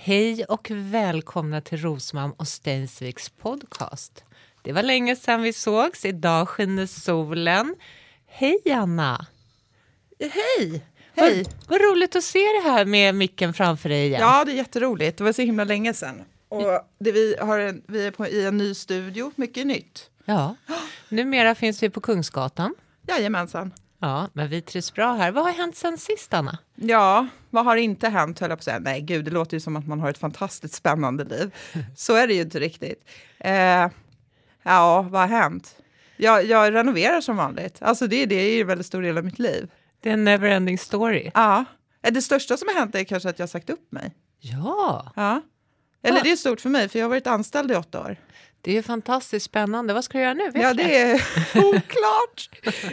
Hej och välkomna till Rosmam och Stensviks podcast. Det var länge sedan vi sågs, idag skiner solen. Hej Anna! Hej! Hej! Vad, vad roligt att se det här med micken framför dig igen. Ja, det är jätteroligt. Det var så himla länge sedan. Och det, vi, har en, vi är på, i en ny studio, mycket nytt. ja. Numera finns vi på Kungsgatan. Jajamensan. Ja, men vi trivs bra här. Vad har hänt sen sist, Anna? Ja, vad har inte hänt höll jag på att säga. Nej, gud, det låter ju som att man har ett fantastiskt spännande liv. Så är det ju inte riktigt. Eh, ja, vad har hänt? Jag, jag renoverar som vanligt. Alltså det, det är ju en väldigt stor del av mitt liv. Det är en neverending story. Ja. Eh, Det största som har hänt är kanske att jag har sagt upp mig. Ja, Ja. Eller Ah. det är stort för mig, för jag har varit anställd i åtta år. det är ju fantastiskt spännande. Vad ska du göra nu? Vet Ja, det är oklart.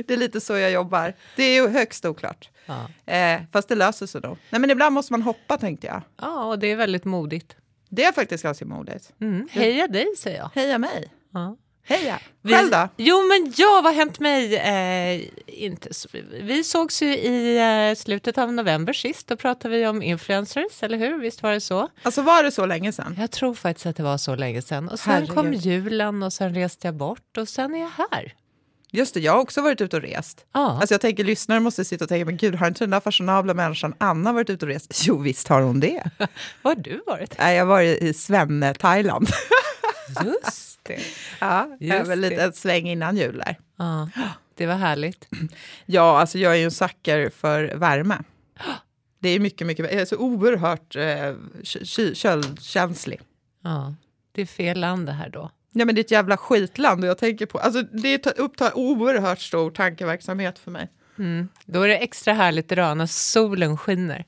Det är lite så jag jobbar. Det är ju högst oklart. Ja. Eh, fast det löser sig då. Nej, men ibland måste man hoppa, tänkte jag. ja, och det är väldigt modigt. Det är faktiskt ganska modigt. Mm. Heja dig, säger jag. Heja mig. Ja. Heja. Själv då? Jo, men ja, vad har hänt mig? Eh, inte vi sågs ju i eh, slutet av november sist. Då pratade vi om influencers, eller hur? Visst var det så? Alltså var det så länge sedan? Jag tror faktiskt att det var så länge sedan. Och sen Herregud. kom julen och sen reste jag bort och sen är jag här. Just det, jag har också varit ute och rest. Ja. Alltså jag tänker lyssnare måste sitta och tänka, men gud, har inte den där fashionabla människan Anna varit ute och rest? Jo, visst har hon det. Var har du varit? Jag har varit i Svenne, Thailand. Just det. ja, över lite en sväng innan jul där. Ja, det var härligt. Ja, alltså jag är ju en sucker för värme. Det är mycket, mycket, jag är så oerhört eh, köldkänslig. Ja, det är fel land det här då. Ja, men det är ett jävla skitland och jag tänker på, alltså det tar- upptar oerhört stor tankeverksamhet för mig. Mm. Då är det extra härligt idag när solen skiner.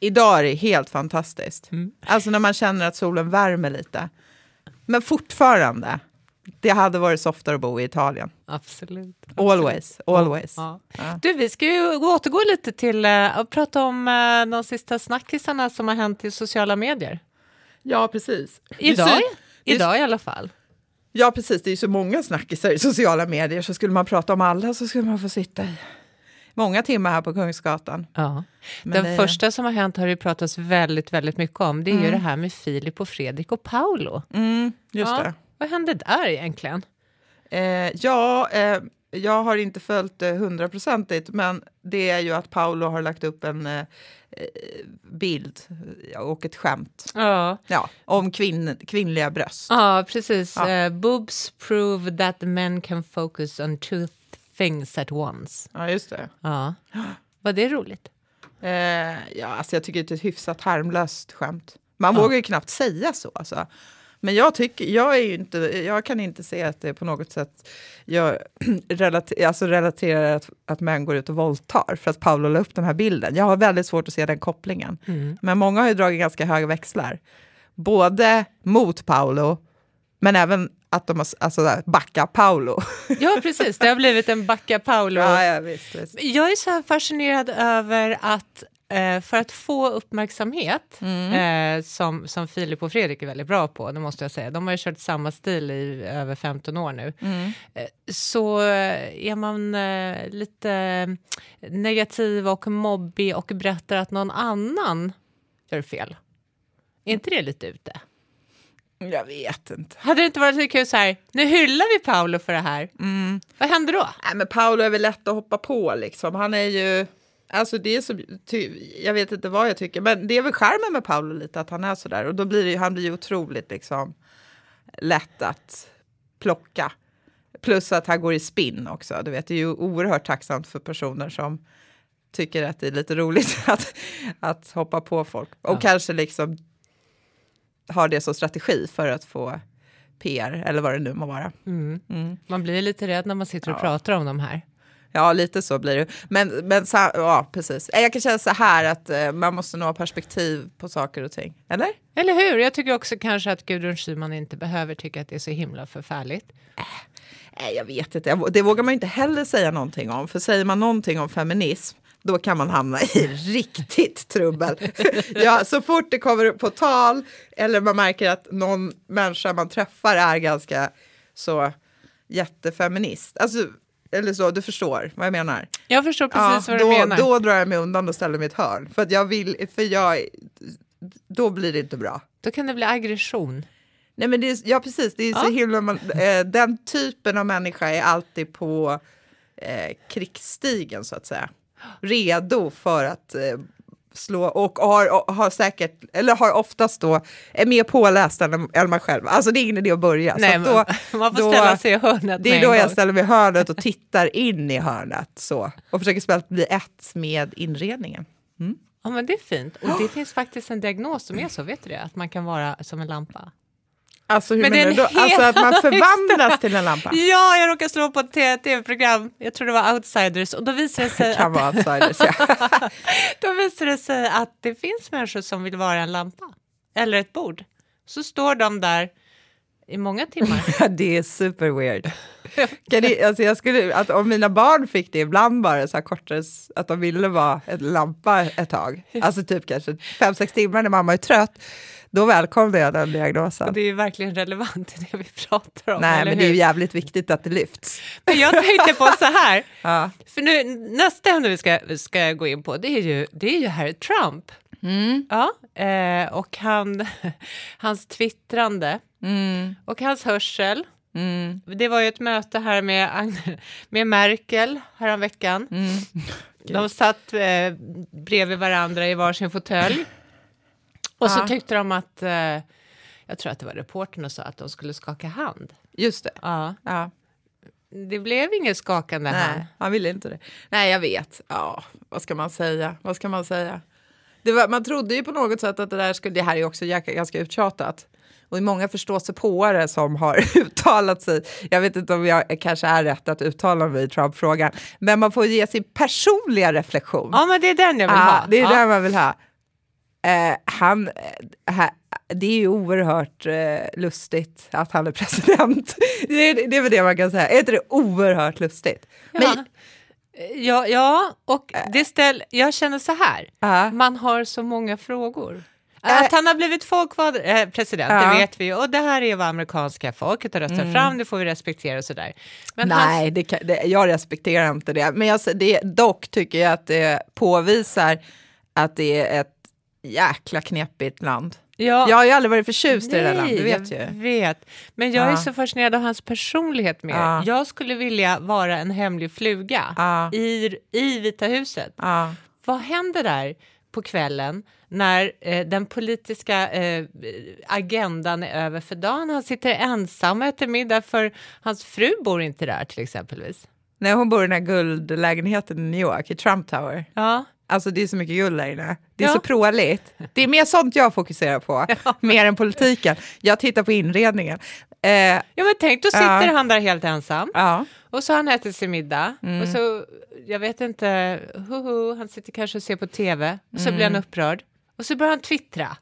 Idag är det helt fantastiskt. Mm. Alltså när man känner att solen värmer lite. Men fortfarande, det hade varit softare att bo i Italien. Absolut. Always, always. Ja. Ja. Du, vi ska ju återgå lite till uh, och prata om uh, de sista snackisarna som har hänt i sociala medier. Ja, precis. Idag, så- idag i alla fall. Ja, precis. Det är ju så många snackisar i sociala medier, så skulle man prata om alla så skulle man få sitta i många timmar här på Kungsgatan. Ja. Men Den det- första som har hänt har det ju pratats väldigt, väldigt mycket om. Det är ju det här med Filip och Fredrik och Paolo. Mm, just ja. det. Vad hände där egentligen? Eh, ja, eh, jag har inte följt det hundraprocentigt, men det är ju att Paolo har lagt upp en eh, eh, bild och ett skämt Ja, ja, om kvinn, kvinnliga bröst. ja precis. Ja. Eh, boobs prove that men can focus on two things at once. Ja, just det. Ja. Var det roligt? Eh, ja, alltså jag tycker det är ett hyfsat harmlöst skämt. Man vågar ju knappt säga så. Alltså. Men jag, tycker, jag, är inte, jag kan inte se att det på något sätt jag relater, alltså relaterar att, att män går ut och våldtar för att Paolo la upp den här bilden. Jag har väldigt svårt att se den kopplingen. Men många har ju dragit ganska höga växlar. Både mot Paolo, men även att de har alltså, där, backa Paolo. Ja, precis. Det har blivit en Backa Paolo. ja, ja, visst, visst. Jag är så här fascinerad över att eh, för att få uppmärksamhet, eh, som, som Filip och Fredrik är väldigt bra på, det måste jag säga, de har ju kört samma stil i över 15 år nu, eh, så eh, är man eh, lite negativ och mobbig och berättar att någon annan gör fel. Är inte det lite ute? Jag vet inte. Hade det inte varit lite kul så här, nu hyllar vi Paolo för det här. Mm. Vad händer då? Nej, men Paolo är väl lätt att hoppa på liksom. Han är ju... Alltså det är så, ty, jag vet inte vad jag tycker, men det är väl charmen med Paolo lite att han är så där. Och då blir det ju, han blir ju otroligt liksom lätt att plocka. Plus att han går i spinn också. Du vet, det är ju oerhört tacksamt för personer som tycker att det är lite roligt att, att hoppa på folk. Och Ja. kanske liksom har det som strategi för att få PR eller vad det nu må vara. Man blir lite rädd när man sitter och Ja. pratar om de här. Ja, lite så blir det. Men, men ja, precis. Jag kan känna så här att eh, man måste ha perspektiv på saker och ting. Eller? Eller hur? Jag tycker också kanske att Gudrun Schyman inte behöver tycka att det är så himla förfärligt. Nej, jag vet inte. Det vågar man inte heller säga någonting om. För säger man någonting om feminism, då kan man hamna i riktigt trubbel. ja, så fort det kommer på tal eller man märker att någon människa man träffar är ganska så jättefeminist. Alltså, eller så, du förstår vad jag menar. Jag förstår precis vad då, du menar. Då drar jag mig undan och ställer mig i ett hörn. För att jag vill, för jag, då blir det inte bra. Då kan det bli aggression. Nej men det är, ja precis, det är så Ja. himla, man, eh, den typen av människa är alltid på eh, krigsstigen så att säga. Redo för att eh, slå och har, har säkert, eller har oftast då, är mer påläst än, än man själv. Alltså det är ingen idé att börja. Nej, men man får ställa sig i hörnet Det är då en jag gång. ställer mig i hörnet och tittar in i hörnet så, och försöker spela bli ett med inredningen. Ja, men det är fint. Och det finns faktiskt en diagnos som är så, vet du det? Att man kan vara som en lampa. Alltså hur Men det menar du då? Alltså att man förvandlas till en lampa? Ja, jag råkade slå på ett tv-program, jag tror det var Outsiders, och då visade det sig, kan att, outsiders, ja. då visade det sig att det finns människor som vill vara en lampa eller ett bord. Så står de där i många timmar. det är super weird. Kan det, alltså jag skulle, att om mina barn fick det ibland bara så här kortare, att de ville vara en lampa ett tag, alltså typ kanske fem, sex timmar när mamma är trött, då välkomnar jag den diagnosen. Och det är ju verkligen relevant till det vi pratar om. Nej, men det är hur? ju jävligt viktigt att det lyfts. Men jag tänkte på så här, Ja. för nu, nästa ämne vi ska, ska gå in på, det är ju, det är ju herr Trump. Ja, eh, och han, hans twittrande och hans hörsel. Det var ju ett möte här med, med Merkel häromveckan. De satt eh, bredvid varandra i varsin fåtölj. Och så tyckte de att, eh, jag tror att det var reportern sa att de skulle skaka hand. Just det. Ja, Ja. det blev ingen skakande hand. Nej, han ville inte det. Nej, jag vet. Ja, vad ska man säga? Vad ska man säga? Var, man trodde ju på något sätt att det där skulle... Det här är också ganska uttjatat. Och det är många förståsigpåare som har uttalat sig. Jag vet inte om jag kanske är rätt att uttala mig i Trump-frågan. Men man får ge sin personliga reflektion. Ja, men det är den jag vill Ja, ha. det är ja. det man vill ha. Eh, han, eh, ha, det är ju oerhört eh, lustigt att han är president. det, är, det är väl det man kan säga. Är inte det oerhört lustigt? Ja. Men, Ja, ja, och det ställ, jag känner så här. Ja. Man har så många frågor. Att han har blivit folkvald eh, president, Ja. det vet vi ju. Och det här är vad amerikanska folket har röstat fram, det får vi respektera och sådär. Men Nej, hans- det kan, det, jag respekterar inte det. Men jag, det, dock tycker jag att det påvisar att det är ett jäkla knepigt land. ja, Jag har ju aldrig varit förtjust i det där landet, du jag vet ju. vet. Men jag är Ja. så fascinerad av hans personlighet med. Ja. Jag skulle vilja vara en hemlig fluga Ja. i, i Vita huset. Vad händer där på kvällen när eh, den politiska eh, agendan är över för dagen? Han sitter ensam och äter middag för hans fru bor inte där till exempelvis. När hon bor i den här guldlägenheten i New York, i Trump Tower. Ja, Alltså det är så mycket guld där inne. Det är Ja. så pråligt. Det är mer sånt jag fokuserar på, mer än politiken. Jag tittar på inredningen. Eh, ja men tänk då sitter Ja. han där helt ensam ja. och så har han ätit sin middag Mm. och så, jag vet inte, hoho, han sitter kanske och ser på tv och så blir Mm. han upprörd och så börjar han twittra.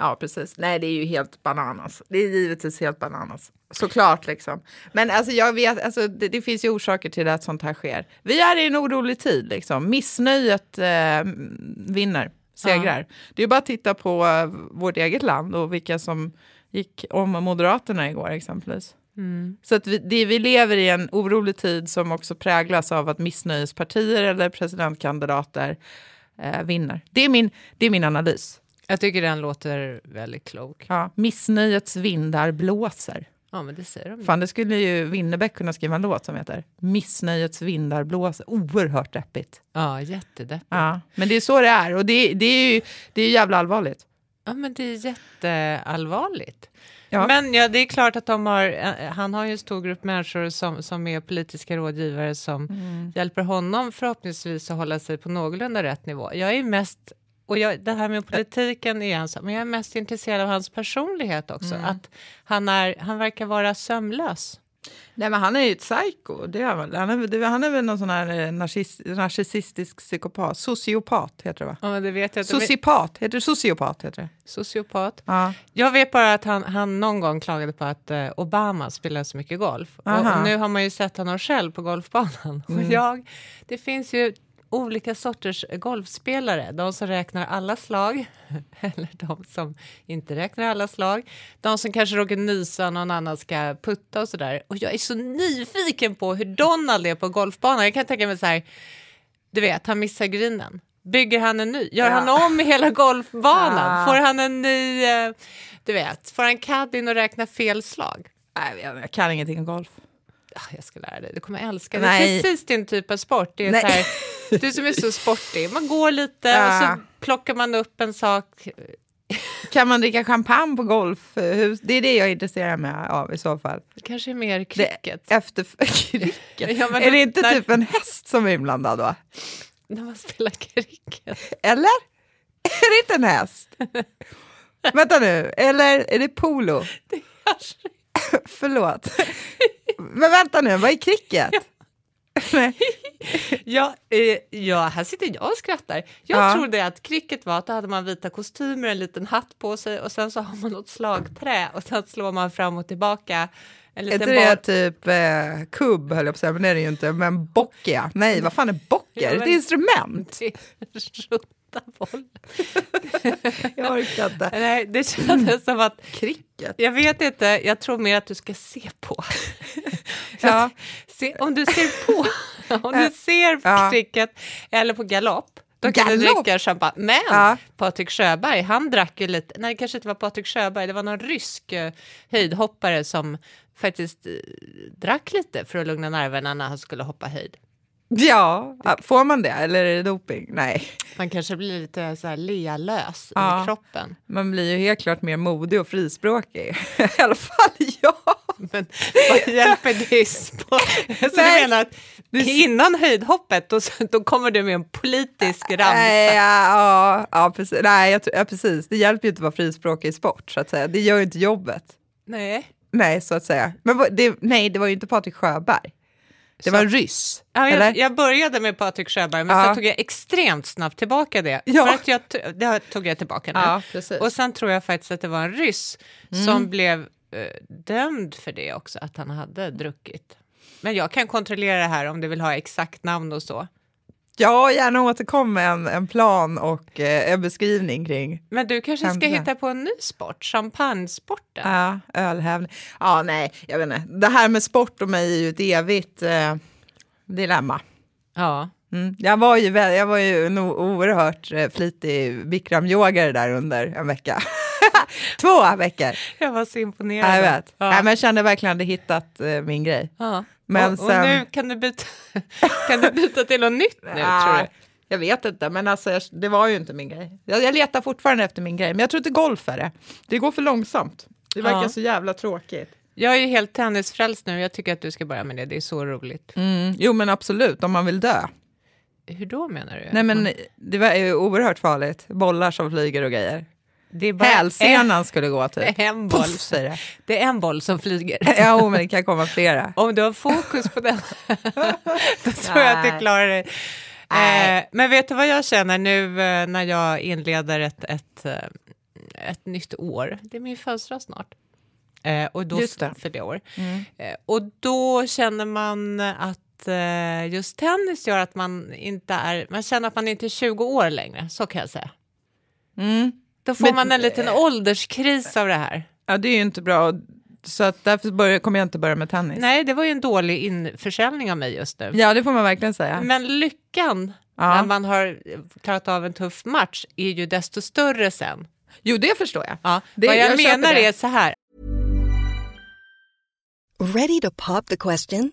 Ja, precis. Nej, det är ju helt bananas. Det är givetvis helt bananas. Såklart liksom. Men alltså jag vet, alltså, det, det finns ju orsaker till att sånt här sker. Vi är i en orolig tid liksom. Missnöjet eh, vinner, segrar. Det är ju bara att titta på eh, vårt eget land och vilka som gick om Moderaterna igår exempelvis. Så att vi, det, vi lever i en orolig tid som också präglas av att missnöjespartier eller presidentkandidater eh, vinner. Det är, min, det är min analys. Jag tycker den låter väldigt klok. Ja. Missnöjets vindar blåser. Ja, men det säger de. Fan, det skulle ju Winnerbäck kunna skriva en låt som heter Missnöjets vindar blåser. Oerhört deppigt. Ja, jättedeppigt. Ja. Men det är så det är och det, det är ju det är jävla allvarligt. Ja, men det är jätteallvarligt. Ja. Men ja, det är klart att de har, eh, han har ju en stor grupp människor som, som är politiska rådgivare som Mm. hjälper honom förhoppningsvis att hålla sig på någorlunda rätt nivå. Jag är mest, och jag, det här med politiken är en sak, men jag är mest intresserad av hans personlighet också. Mm. Att han, är, han verkar vara sömlös. Nej, men han är ju ett psycho. Det är han, han, är, han är väl någon sån här eh, narciss- narcissistisk psykopat. Sociopat heter det va? Ja, det vet jag. Sociopat, heter det sociopat? Heter det? Sociopat. Ja. Jag vet bara att han, han någon gång klagade på att eh, Obama spelar så mycket golf. Och, och nu har man ju sett honom själv på golfbanan. Och jag, det finns ju olika sorters golfspelare. De som räknar alla slag, eller de som inte räknar alla slag. De som kanske råkar nysa någon annan ska putta och sådär. Och jag är så nyfiken på hur Donald är på golfbanan. Jag kan tänka mig så här, du vet, han missar grinen. Bygger han en ny? Gör han om hela golfbanan? Ja. Får han en ny, eh, du vet, får han caddien att räkna fel slag? Nej, jag, jag kan ingenting om golf. Ah, Jag ska lära dig, du kommer älska det. Det Nej. är precis din typ av sport. Det är Nej. så här, du som är så sportig, man går lite Ja. och så plockar man upp en sak. Kan man dricka champagne på golfhus? Det är det jag är intresserad med av i så fall. Det kanske är mer cricket. Efter cricket. Ja, är det inte när- typ en häst som är inblandad då? När man spelar cricket. Eller? Är det inte en häst? Vänta nu, eller är det polo? Förlåt. Men vänta nu, vad är cricket? Ja, eh, ja, här sitter jag och skrattar. Jag Ja. trodde att cricket var att då hade man vita kostymer, en liten hatt på sig och sen så har man något slagträ och sen slår man fram och tillbaka. En Är inte det typ eh, kubb, höll jag på att säga, men det är det ju inte. Men bockia, nej vad fan är bockia? Ja, Är det ett men- instrument? Det är Runda boll. Jag orkar inte. Nej, det kändes som att, Cricket? jag vet inte, jag tror mer att du ska se på. Ja. Se, om du ser på, om du ser på Ja. cricket eller på galopp, då kan du Galopp? dricka champagne. Men Ja. Patrik Sjöberg, han drack ju lite, nej det kanske inte var Patrik Sjöberg, det var någon rysk eh, höjdhoppare som faktiskt eh, drack lite för att lugna nerverna när han skulle hoppa höjd. Ja, får man det eller är det doping? Nej, Man kanske blir lite så här lealös Ja. i kroppen. man blir ju helt klart mer modig och frispråkig. I alla fall jag. Men vad hjälper det sport? Så du Nej. menar att innan höjdhoppet då, då kommer du med en politisk ramsa? Nej, ja, ja, ja, precis. Nej, jag, ja, precis. Det hjälper ju inte att vara frispråkig i sport, så att säga. Det gör ju inte jobbet. Nej. Nej, så att säga. Men det, nej, det var ju inte Patrik Sjöberg. Det var en ryss. Ja, eller? jag, jag började med Patrik Sjöberg, men Ja. sen tog jag extremt snabbt tillbaka det. Ja. För att jag, det tog jag tillbaka nu. Ja, precis. Mm. Och sen tror jag faktiskt att det var en ryss som blev eh, dömd för det också, att han hade druckit. Men jag kan kontrollera det här om du vill ha exakt namn och så. Ja, gärna återkom med en, en plan och eh, en beskrivning kring Men du kanske ska Händelsen. hitta på en ny sport, champagnesporten. ja, ölhävning. Ja, nej, jag vet inte. Det här med sport och mig är ju ett evigt eh, dilemma. Ja. Mm. Jag, var ju, jag var ju en oerhört eh, flitig bikramyogare där under en vecka. Två veckor. Jag var så imponerad. Ja, jag vet. Ja. Nej, men jag kände verkligen att jag hade hittat eh, min grej. Ja. Men och, och sen- nu kan du byta, kan du byta till något nytt nu, Ja, tror du? Jag vet inte, men alltså, jag, det var ju inte min grej. Jag, jag letar fortfarande efter min grej, men jag tror inte golf är det. Det går för långsamt. Det verkar Ja. så jävla tråkigt. Jag är ju helt tennisfrälst nu. Jag tycker att du ska börja med det. Det är så roligt. Mm. Jo, men absolut, om man vill dö. Hur då menar du? Nej, men det var ju oerhört farligt. Bollar som flyger och grejer. Det är bara Hälsenan skulle gå typ. en, en boll. Puff, det. Det är en boll som flyger. Ja, men det kan komma flera. Om du har fokus på den, då tror jag att du Nej. klarar dig. Nej. Eh, men vet du vad jag känner nu eh, när jag inleder ett, ett, eh, ett nytt år? Det är min födelsedag snart. Eh, och då Just det. för det år. Mm. Eh, och då känner man att eh, just tennis gör att man inte är, man känner att man inte är 20 år längre, så kan jag säga. Mm. Då får Men- man en liten ålderskris av det här. Ja, det är ju inte bra. Så att därför börjar, kommer jag inte börja med tennis. Nej, det var ju en dålig införsäljning av mig just nu. Ja, det får man verkligen säga. Men lyckan Ja. när man har klarat av en tuff match är ju desto större sen. Jo, det förstår jag. Ja. Det- Vad jag, jag menar det. är så här, Ready to pop the question?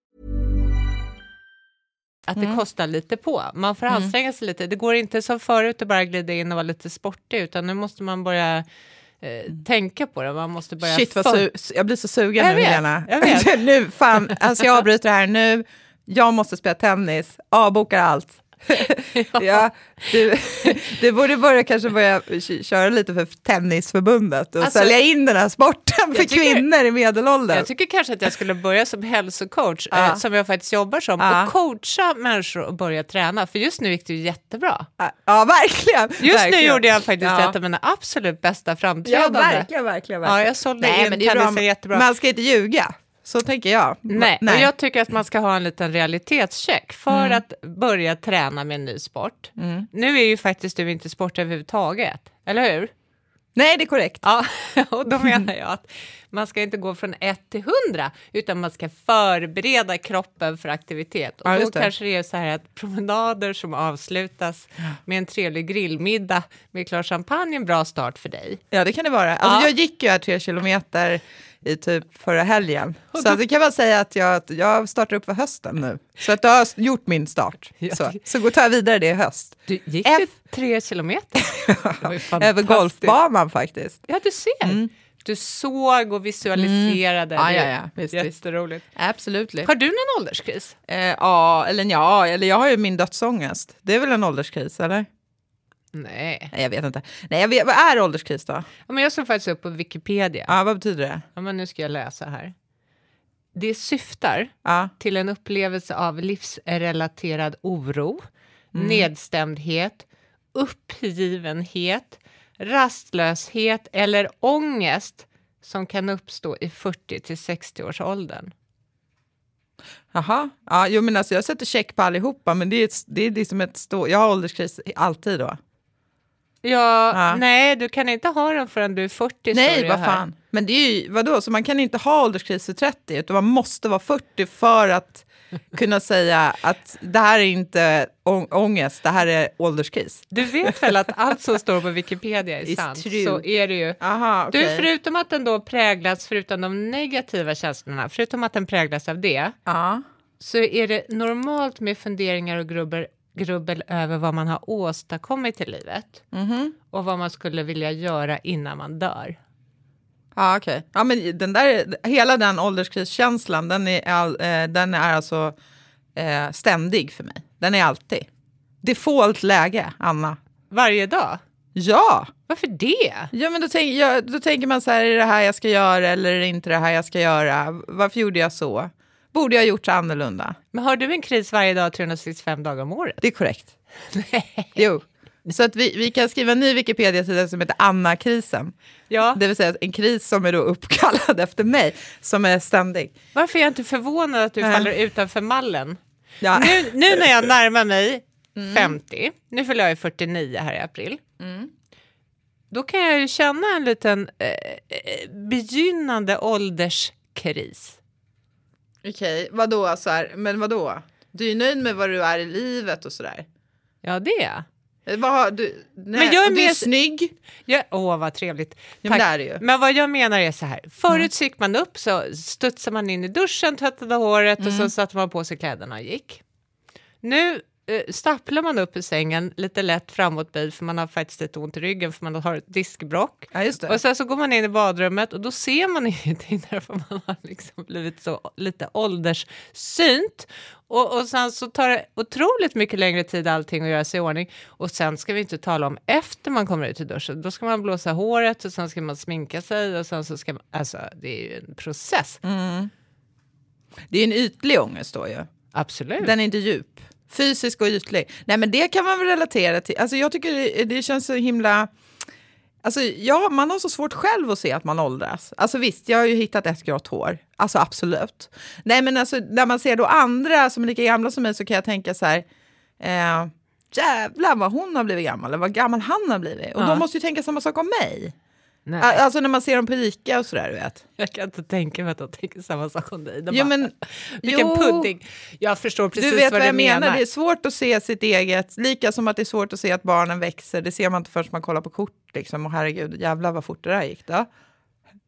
Att Mm. det kostar lite på. Man får anstränga sig lite. Det går inte som förut att bara glida in och vara lite sportig, utan nu måste man börja eh, tänka på det. Man måste börja... Shit vad su- jag blir så sugen Jag nu vet, Helena. jag vet. nu, fan, alltså jag avbryter det här nu. Jag måste spela tennis, avbokar allt. Ja, du, du borde börja, kanske börja köra lite för Tennisförbundet och Alltså, sälja in den här sporten för tycker- kvinnor i medelåldern. Jag tycker kanske att jag skulle börja som hälsocoach, Ja. eh, som jag faktiskt jobbar som, Ja. och coacha människor att börja träna. För just nu gick det ju jättebra. ja, verkligen. Just verkligen. nu gjorde jag faktiskt ja. ett av mina absolut bästa Ja, framträdanden. verkligen, verkligen. verkligen. Ja, jag sålde Nej, in men det är. Man ska inte ljuga, så tänker jag. Nej, och jag tycker att man ska ha en liten realitetscheck för Mm. att börja träna med en ny sport. Nu är ju faktiskt du inte sport överhuvudtaget, eller hur? Nej, det är korrekt. Ja, och då menar jag att man ska inte gå från 1 till 100 utan man ska förbereda kroppen för aktivitet. Och Ja, då det. kanske det är så här att promenader som avslutas med en trevlig grillmiddag med klar champagne en bra start för dig. Ja, det kan det vara. Alltså, Ja. Jag gick ju här tre kilometer i typ förra helgen. Så det kan man säga att jag, jag startar upp för hösten nu. Så att jag har gjort min start. Så, så går tar jag vidare det i höst. Du gick F- tre kilometer. Över golfbanan faktiskt. Ja, du ser. Du såg och visualiserade. Mm. Är ja, ja. Visst, visst. Jätteroligt. Absolut. Har du någon ålderskris? Eh, ja, eller ja, eller jag har ju min dödsångest. Det är väl en ålderskris, eller? Nej. Nej, jag vet inte. Nej, jag vet, vad är ålderskris då? Ja, men jag såg faktiskt upp på Wikipedia. Ja, vad betyder det? Ja, men nu ska jag läsa här. Det syftar Ja. till en upplevelse av livsrelaterad oro, Mm. nedstämdhet, uppgivenhet, rastlöshet eller ångest som kan uppstå i 40 till 60 års åldern. Jaha, ja, jo, men alltså, jag sätter check på allihopa, men det är, ett, det är liksom ett stå... Jag har ålderskris alltid då. Ja, Ja. nej, du kan inte ha den förrän du är 40. står Nej, vad fan. Men det är ju, vadå, så man kan inte ha ålderskris vid 30, utan man måste vara 40 för att kunna säga att det här är inte å- ångest, det här är ålderskris. Du vet väl att allt som står på Wikipedia är sant? true. Så är det ju. Aha, Du, okej. förutom att den då präglas, förutom de negativa känslorna, förutom att den präglas av det, Ja. så är det normalt med funderingar och grubbel, grubbel över vad man har åstadkommit i livet Mhm. och vad man skulle vilja göra innan man dör. Ja, okej. Ja, men den där, hela den ålderskriskänslan, den är, all, eh, den är alltså eh, ständig för mig. Den är alltid. Default läge, Anna. Varje dag? Ja! Varför det? Ja, men då, tänk, ja, då tänker man så här, är det här jag ska göra eller är det inte det här jag ska göra? Varför gjorde jag så? Borde jag ha gjort så annorlunda? Men har du en kris varje dag 365 dagar om året? Det är korrekt. Jo. Så att vi, vi kan skriva en ny Wikipedia-sida som heter Anna-krisen. Ja. Det vill säga en kris som är då uppkallad efter mig, som är ständig. Varför är jag inte förvånad att du Nej. faller utanför mallen? Ja. Nu, nu när jag närmar mig 50, nu fyller jag ju 49 här i april. då kan jag ju känna en liten eh, eh, begynnande ålderskris. Okej, vadå så här, men vadå? Du är nöjd med vad du är i livet och sådär. Ja, det är jag. Eh, Vad du? Nej, Men jag är och du är snygg. Ja, åh, vad trevligt. men Tack. det är det ju. Men vad jag menar är så här, förut så gick man upp så studsade man in i duschen, tvättade håret och Mm. så satte man på sig kläderna och gick. Nu stapplar man upp i sängen lite lätt framåtböjd för man har faktiskt lite ont i ryggen för man har ett diskbrock. Ja. Och sen så går man in i badrummet och då ser man ingenting därför man har liksom blivit så lite ålderssynt. Och, och sen så tar det otroligt mycket längre tid allting att göra sig i ordning. Och sen ska vi inte tala om efter man kommer ut i duschen. Då ska man blåsa håret och sen ska man sminka sig och sen så ska man, alltså det är ju en process. Det är en ytlig ångest då ju. Absolut. Den är inte djup. Fysisk och ytlig. Nej men det kan man väl relatera till. Alltså jag tycker det, det känns så himla... Alltså ja, man har så svårt själv att se att man åldras. Alltså visst, jag har ju hittat ett grått hår. Alltså absolut. Nej men alltså när man ser då andra som är lika gamla som mig så kan jag tänka så här... Eh, jävlar vad hon har blivit gammal, eller vad gammal han har blivit. Och Ja. de måste ju tänka samma sak om mig. Nej, Al- Alltså när man ser dem på Ica och sådär, vet. jag kan inte tänka mig att de tänker samma sak om dig. De Jo, bara, men, Vilken jo. pudding. Jag förstår precis Du vet vad, vad jag menar. menar. Det är svårt att se sitt eget, lika som att det är svårt att se att barnen växer. Det ser man inte förrän man kollar på kort. Liksom. Och herregud, jävlar vad fort det där gick. Då.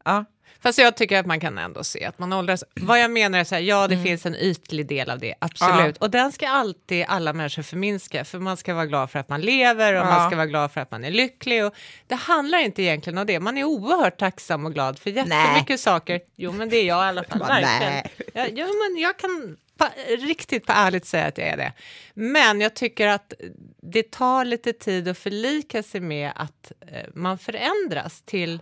Ja. Fast jag tycker att man kan ändå se att man åldras. Vad jag menar är så här, ja det finns en ytlig del av det, absolut. Mm. Ja. Och den ska alltid alla människor förminska, för man ska vara glad för att man lever och Ja. man ska vara glad för att man är lycklig. Och det handlar inte egentligen om det, man är oerhört tacksam och glad för jättemycket saker. Jo men det är jag i alla fall, verkligen. nej. Ja, jo, men jag kan på, riktigt på ärligt säga att jag är det. Men jag tycker att det tar lite tid att förlika sig med att eh, man förändras till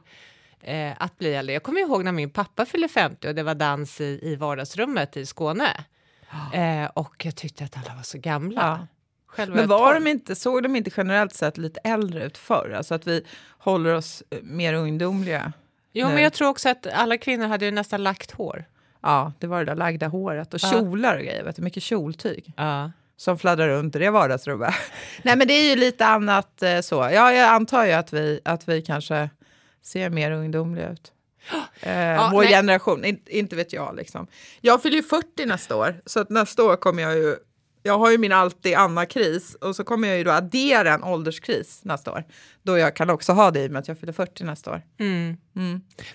eh, att bli äldre. Jag kommer ihåg när min pappa fyllde 50 och det var dans i, i vardagsrummet i Skåne. Eh, och jag tyckte att alla var så gamla. Ja. Själv Men var 12. de inte, såg de inte generellt sett lite äldre ut förr? Alltså att vi håller oss eh, mer ungdomliga? Jo, nu. men jag tror också att alla kvinnor hade ju nästan lagt hår. Ja, det var det där lagda håret och Ja. kjolar och grejer. Vet du, mycket kjoltyg. Ja. som fladdrar runt i det vardagsrummet. Nej men det är ju lite annat eh, så. Ja, jag antar ju att vi, att vi kanske ser mer ungdomliga ut. Eh, vår nej. generation, In, inte vet jag liksom. Jag fyller ju 40 nästa år, så att nästa år kommer jag ju jag har ju min alltid Anna-kris och så kommer jag ju då addera en ålderskris nästa år. Då jag kan också ha det i och med att jag fyller 40 nästa år.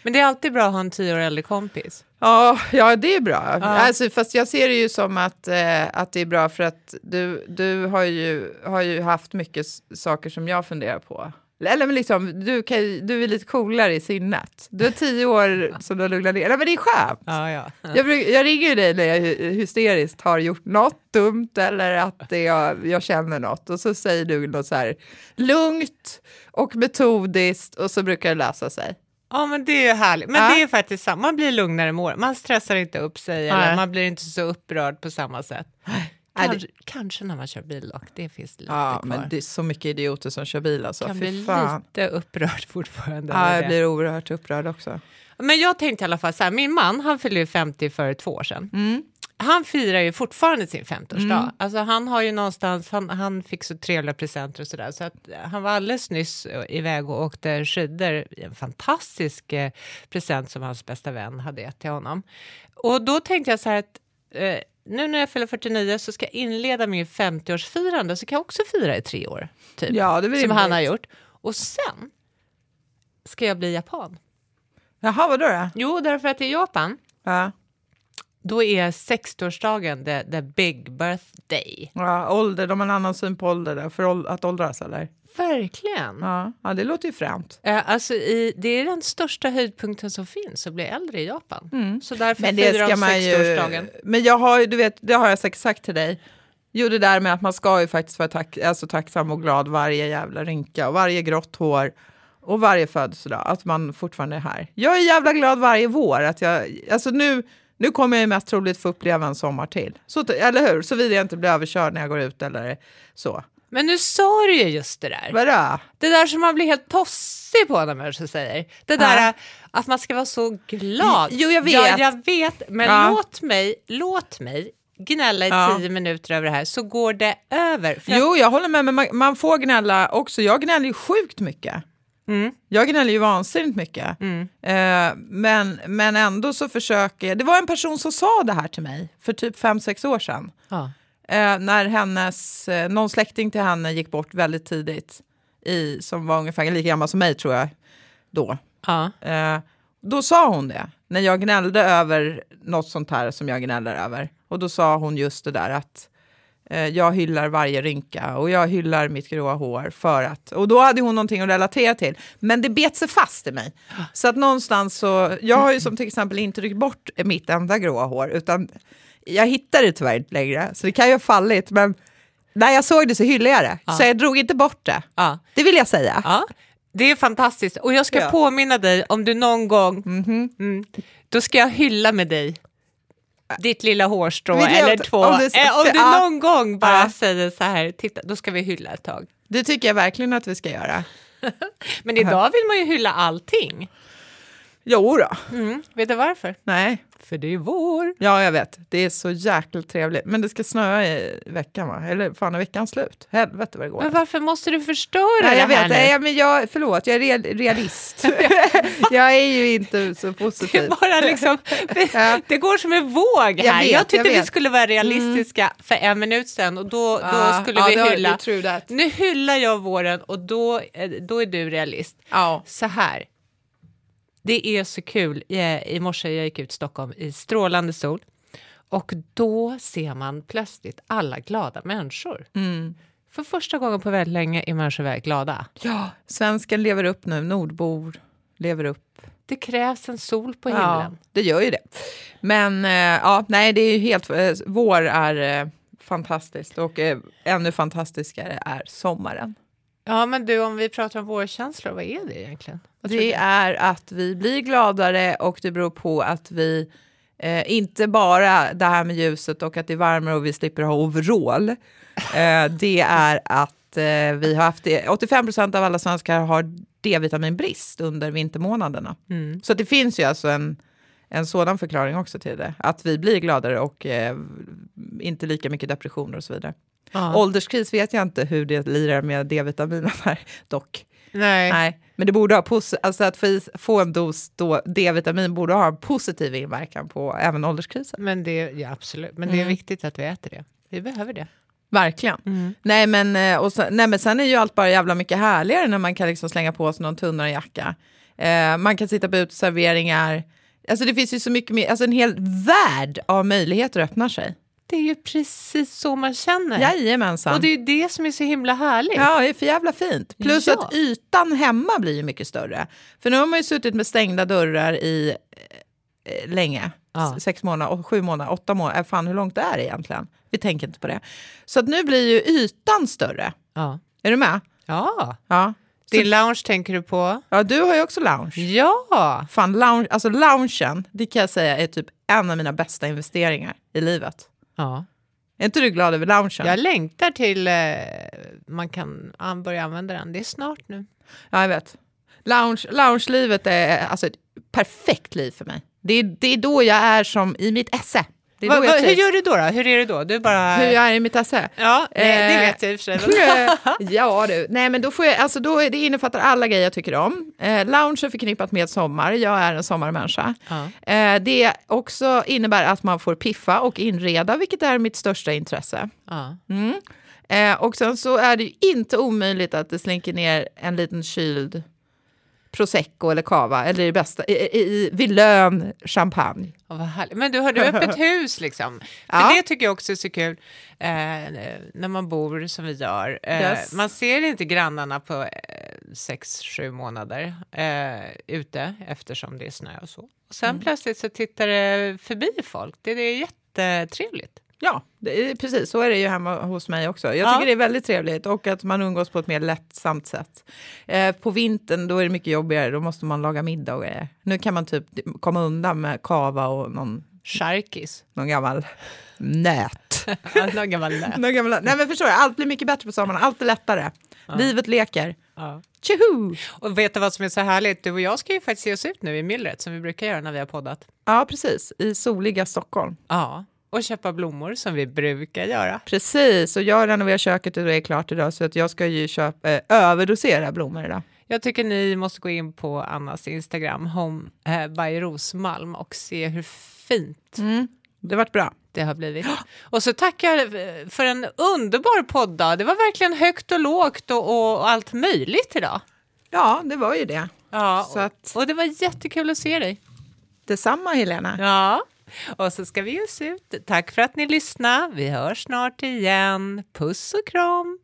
Men det är alltid bra att ha en tio år äldre kompis. Ja, ja det är bra. Alltså, fast jag ser det ju som att, eh, att det är bra för att du, du har, ju, har ju haft mycket saker som jag funderar på. Eller men liksom, du, kan, du är lite coolare i sinnet. Du har tio år som du har lugnat ner. Nej, men det är skönt. Ja, ja. Jag, jag ringer ju dig när jag hy- hysteriskt har gjort något dumt eller att det jag, jag känner något. Och så säger du något så här lugnt och metodiskt och så brukar det lösa sig. Ja, men det är ju härligt. Men Ja. det är faktiskt samma. Man blir lugnare med åren. Man stressar inte upp sig eller man blir inte så upprörd på samma sätt. Nej, det- Kanske, när man kör bil dock. Det finns lite Ja, kvar. men det är så mycket idioter som kör bil alltså. kan bli fan. lite upprörd fortfarande. Ja, jag det. blir oerhört upprörd också. Men jag tänkte i alla fall så här, min man han fyllde ju 50 för två år sedan. Mm. Han firar ju fortfarande sin 50-årsdag. Alltså han har ju någonstans, han, han fick så trevliga presenter och sådär. Så att eh, han var alldeles nyss eh, iväg och åkte skidor. En fantastisk eh, present som hans bästa vän hade gett till honom. Och då tänkte jag så här att eh, nu när jag fyller 49 så ska jag inleda min 50-årsfirande så kan jag också fira i tre år. Typ, Ja, det som han har gjort. Och sen ska jag bli japan. Jaha, vadå då? Jo, därför att i Japan Ja. Då är 60-årsdagen the, the big birthday. Ja, ålder, de har en annan syn på ålder där, för att åldras eller? Verkligen. Ja, ja det låter ju fränt. Eh, alltså i, det är den största höjdpunkten som finns att bli äldre i Japan. Så därför Mm. Men det firar de man ju... 60-årsdagen. Men jag har ju, du vet, det har jag säkert sagt till dig. Jo, det där med att man ska ju faktiskt vara tack, alltså, tacksam och glad varje jävla rynka och varje grått hår och varje födelsedag, att man fortfarande är här. Jag är jävla glad varje vår. Att jag, alltså nu, nu kommer jag ju mest troligt få uppleva en sommar till. Så, eller hur? Såvida jag inte blir överkörd när jag går ut eller så. Men nu sa du ju just det där. Vadå? Det där som man blir helt tossig på när människor säger. Det där att man ska vara så glad. Jo, jag vet. Ja, jag vet. Men Ja. låt mig, låt mig gnälla i Ja. tio minuter över det här så går det över. Jo, jag håller med, men man, man får gnälla också. Jag gnäller ju sjukt mycket. Mm. Jag gnäller ju vansinnigt mycket. Eh, men, men ändå så försöker jag... Det var en person som sa det här till mig för typ fem sex år sedan. Ja. Eh, när hennes, eh, någon släkting till henne gick bort väldigt tidigt. I, som var ungefär lika gammal som mig tror jag då. Ja. Eh, då sa hon det, när jag gnällde över något sånt här som jag gnäller över. Och då sa hon just det där att jag hyllar varje rynka och jag hyllar mitt gråa hår för att... Och då hade hon någonting att relatera till. Men det bet sig fast i mig. Så att någonstans så... Jag har ju som till exempel inte ryckt bort mitt enda gråa hår, utan jag hittar det tyvärr inte längre. Så det kan ju ha fallit, men när jag såg det så hyllade jag det. Så jag drog inte bort det. Ja. Det vill jag säga. Ja, det är fantastiskt. Och jag ska Ja. påminna dig om du någon gång, mm, då ska jag hylla med dig ditt lilla hårstrå eller två. om du- eh, om du ja. någon gång bara Ja. säger så här, titta, då ska vi hylla ett tag. Det tycker jag verkligen att vi ska göra. Men idag vill man ju hylla allting. Jo då. Mm. Vet du varför? Nej. För det är vår. Ja, jag vet. Det är så jäkligt trevligt. Men det ska snöa i veckan, va? Eller fan, är veckan slut? Helvete vad det går. Men varför måste du förstöra Nej, jag det här vet. nu? Nej, men jag, förlåt, jag är real, realist. jag är ju inte så Det positiv. är bara liksom, det går som en våg Jag här. vet, Jag, jag tyckte vi vet. skulle vara realistiska för en minut sedan och då, då skulle ja, vi det hylla. det. Nu hyllar jag våren och då, eh, då är du realist. Ja. Så här. Det är så kul. I, I morse jag gick ut Stockholm i strålande sol och då ser man plötsligt alla glada människor. Mm. För första gången på väldigt länge är människor väldigt glada. ja, svensken lever upp nu. Nordbor lever upp. Det krävs en sol på Ja, himlen. det gör ju det. Men eh, ja, nej, det är ju helt... Eh, vår är eh, fantastiskt och eh, ännu fantastiskare är sommaren. Ja, men du, om vi pratar om vårkänslor, vad är det egentligen? Det är att vi blir gladare och det beror på att vi eh, inte bara det här med ljuset och att det är varmare och vi slipper ha overall. Eh, det är att eh, vi har haft det, 85 procent av alla svenskar har D-vitaminbrist under vintermånaderna. Mm. Så det finns ju alltså en, en sådan förklaring också till det. Att vi blir gladare och eh, inte lika mycket depressioner och så vidare. Ja. Ålderskris vet jag inte hur det lirar med D-vitaminen här dock. Nej. Nej, men det borde ha alltså att få, få en dos D-vitamin borde ha en positiv inverkan på även ålderskrisen. Men det, ja, absolut. Men det är Mm. viktigt att vi äter det. Vi behöver det. Verkligen. Nej, men, eh, och sen, nej, men sen är ju allt bara jävla mycket härligare när man kan liksom slänga på sig någon tunnare jacka. Eh, man kan sitta på uteserveringar. Alltså det finns ju så mycket mer, alltså en hel värld av möjligheter öppnar sig. Det är ju precis så man känner. Jajamensan. Och det är ju det som är så himla härligt. Ja, det är för jävla fint. Plus Ja. att ytan hemma blir ju mycket större. För nu har man ju suttit med stängda dörrar i eh, länge. Ja. Sex månader, sju månader, åtta månader. Äh, Fan, hur långt det är egentligen? Vi tänker inte på det. Så att nu blir ju ytan större. Ja. Är du med? ja. Ja. Din lounge tänker du på? Ja, du har ju också lounge. Ja. Fan, lounge, alltså loungen, det kan jag säga är typ en av mina bästa investeringar i livet. Ja. Är inte du glad över loungen? Jag längtar till eh, man kan ah, börja använda den. Det är snart nu. Ja, jag vet. Lounge, loungelivet är alltså ett perfekt liv för mig. Det är, det är då jag är som i mitt esse. Va, va, hur gör du då, då? Hur är det då? Du bara... Hur jag är i mitt esse? Ja, nej, det Eh, vet jag i och för sig. ja du, nej men då får jag, alltså då det innefattar alla grejer jag tycker om. Eh, lounge är förknippat med sommar, jag är en sommarmänniska. Ja. Eh, det också innebär att man får piffa och inreda, vilket är mitt största intresse. Ja. Mm. Eh, och sen så är det inte omöjligt att det slinker ner en liten kyld prosecco eller cava, eller i bästa, i, i, i Villön champagne. Ja, vad härligt. Men du har du öppet hus liksom? För Ja. det tycker jag också är så kul eh, när man bor som vi gör. Eh, Yes. Man ser inte grannarna på eh, sex, sju månader eh, ute eftersom det är snö och så. Och sen Mm. plötsligt så tittar det förbi folk. Det, det är jättetrevligt. Ja, är, precis så är det ju hemma hos mig också. Jag Ja. tycker det är väldigt trevligt och att man umgås på ett mer lättsamt sätt. Eh, på vintern då är det mycket jobbigare, då måste man laga middag och grejer. Nu kan man typ komma undan med kava och någon, Charkis. någon gammal nöt. Någon gammal lö. någon gammal, nej men förstår du, allt blir mycket bättre på sommaren, allt är lättare. Livet leker. Ja. Tjoho! Och vet du vad som är så härligt? Du och jag ska ju faktiskt se oss ut nu i myllret som vi brukar göra när vi har poddat. Ja, precis. I soliga Stockholm. Ja. Och köpa blommor som vi brukar göra. Precis, och jag renoverar köket och det är klart idag så att jag ska ju köpa, eh, överdosera blommor idag. Jag tycker ni måste gå in på Annas Instagram, Home eh, by Rosmalm, och se hur fint Mm. Det vart bra. det har blivit. Och så tackar eh, för en underbar podd. Det var verkligen högt och lågt och, och allt möjligt idag. Ja, det var ju det. Ja, att, och det var jättekul att se dig. detsamma Helena. Ja, och så ska vi ge oss ut. Tack för att ni lyssnade. Vi hörs snart igen. Puss och kram.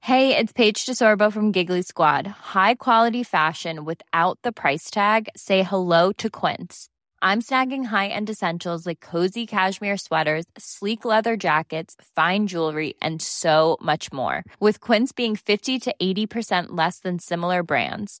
Hej, det är Paige DeSorbo från Giggly Squad. High quality fashion without the price tag. Say hello to Quince. I'm snagging high-end essentials like cozy cashmere sweaters, sleek leather jackets, fine jewelry, and so much more. With Quince being 50 to 80% less than similar brands.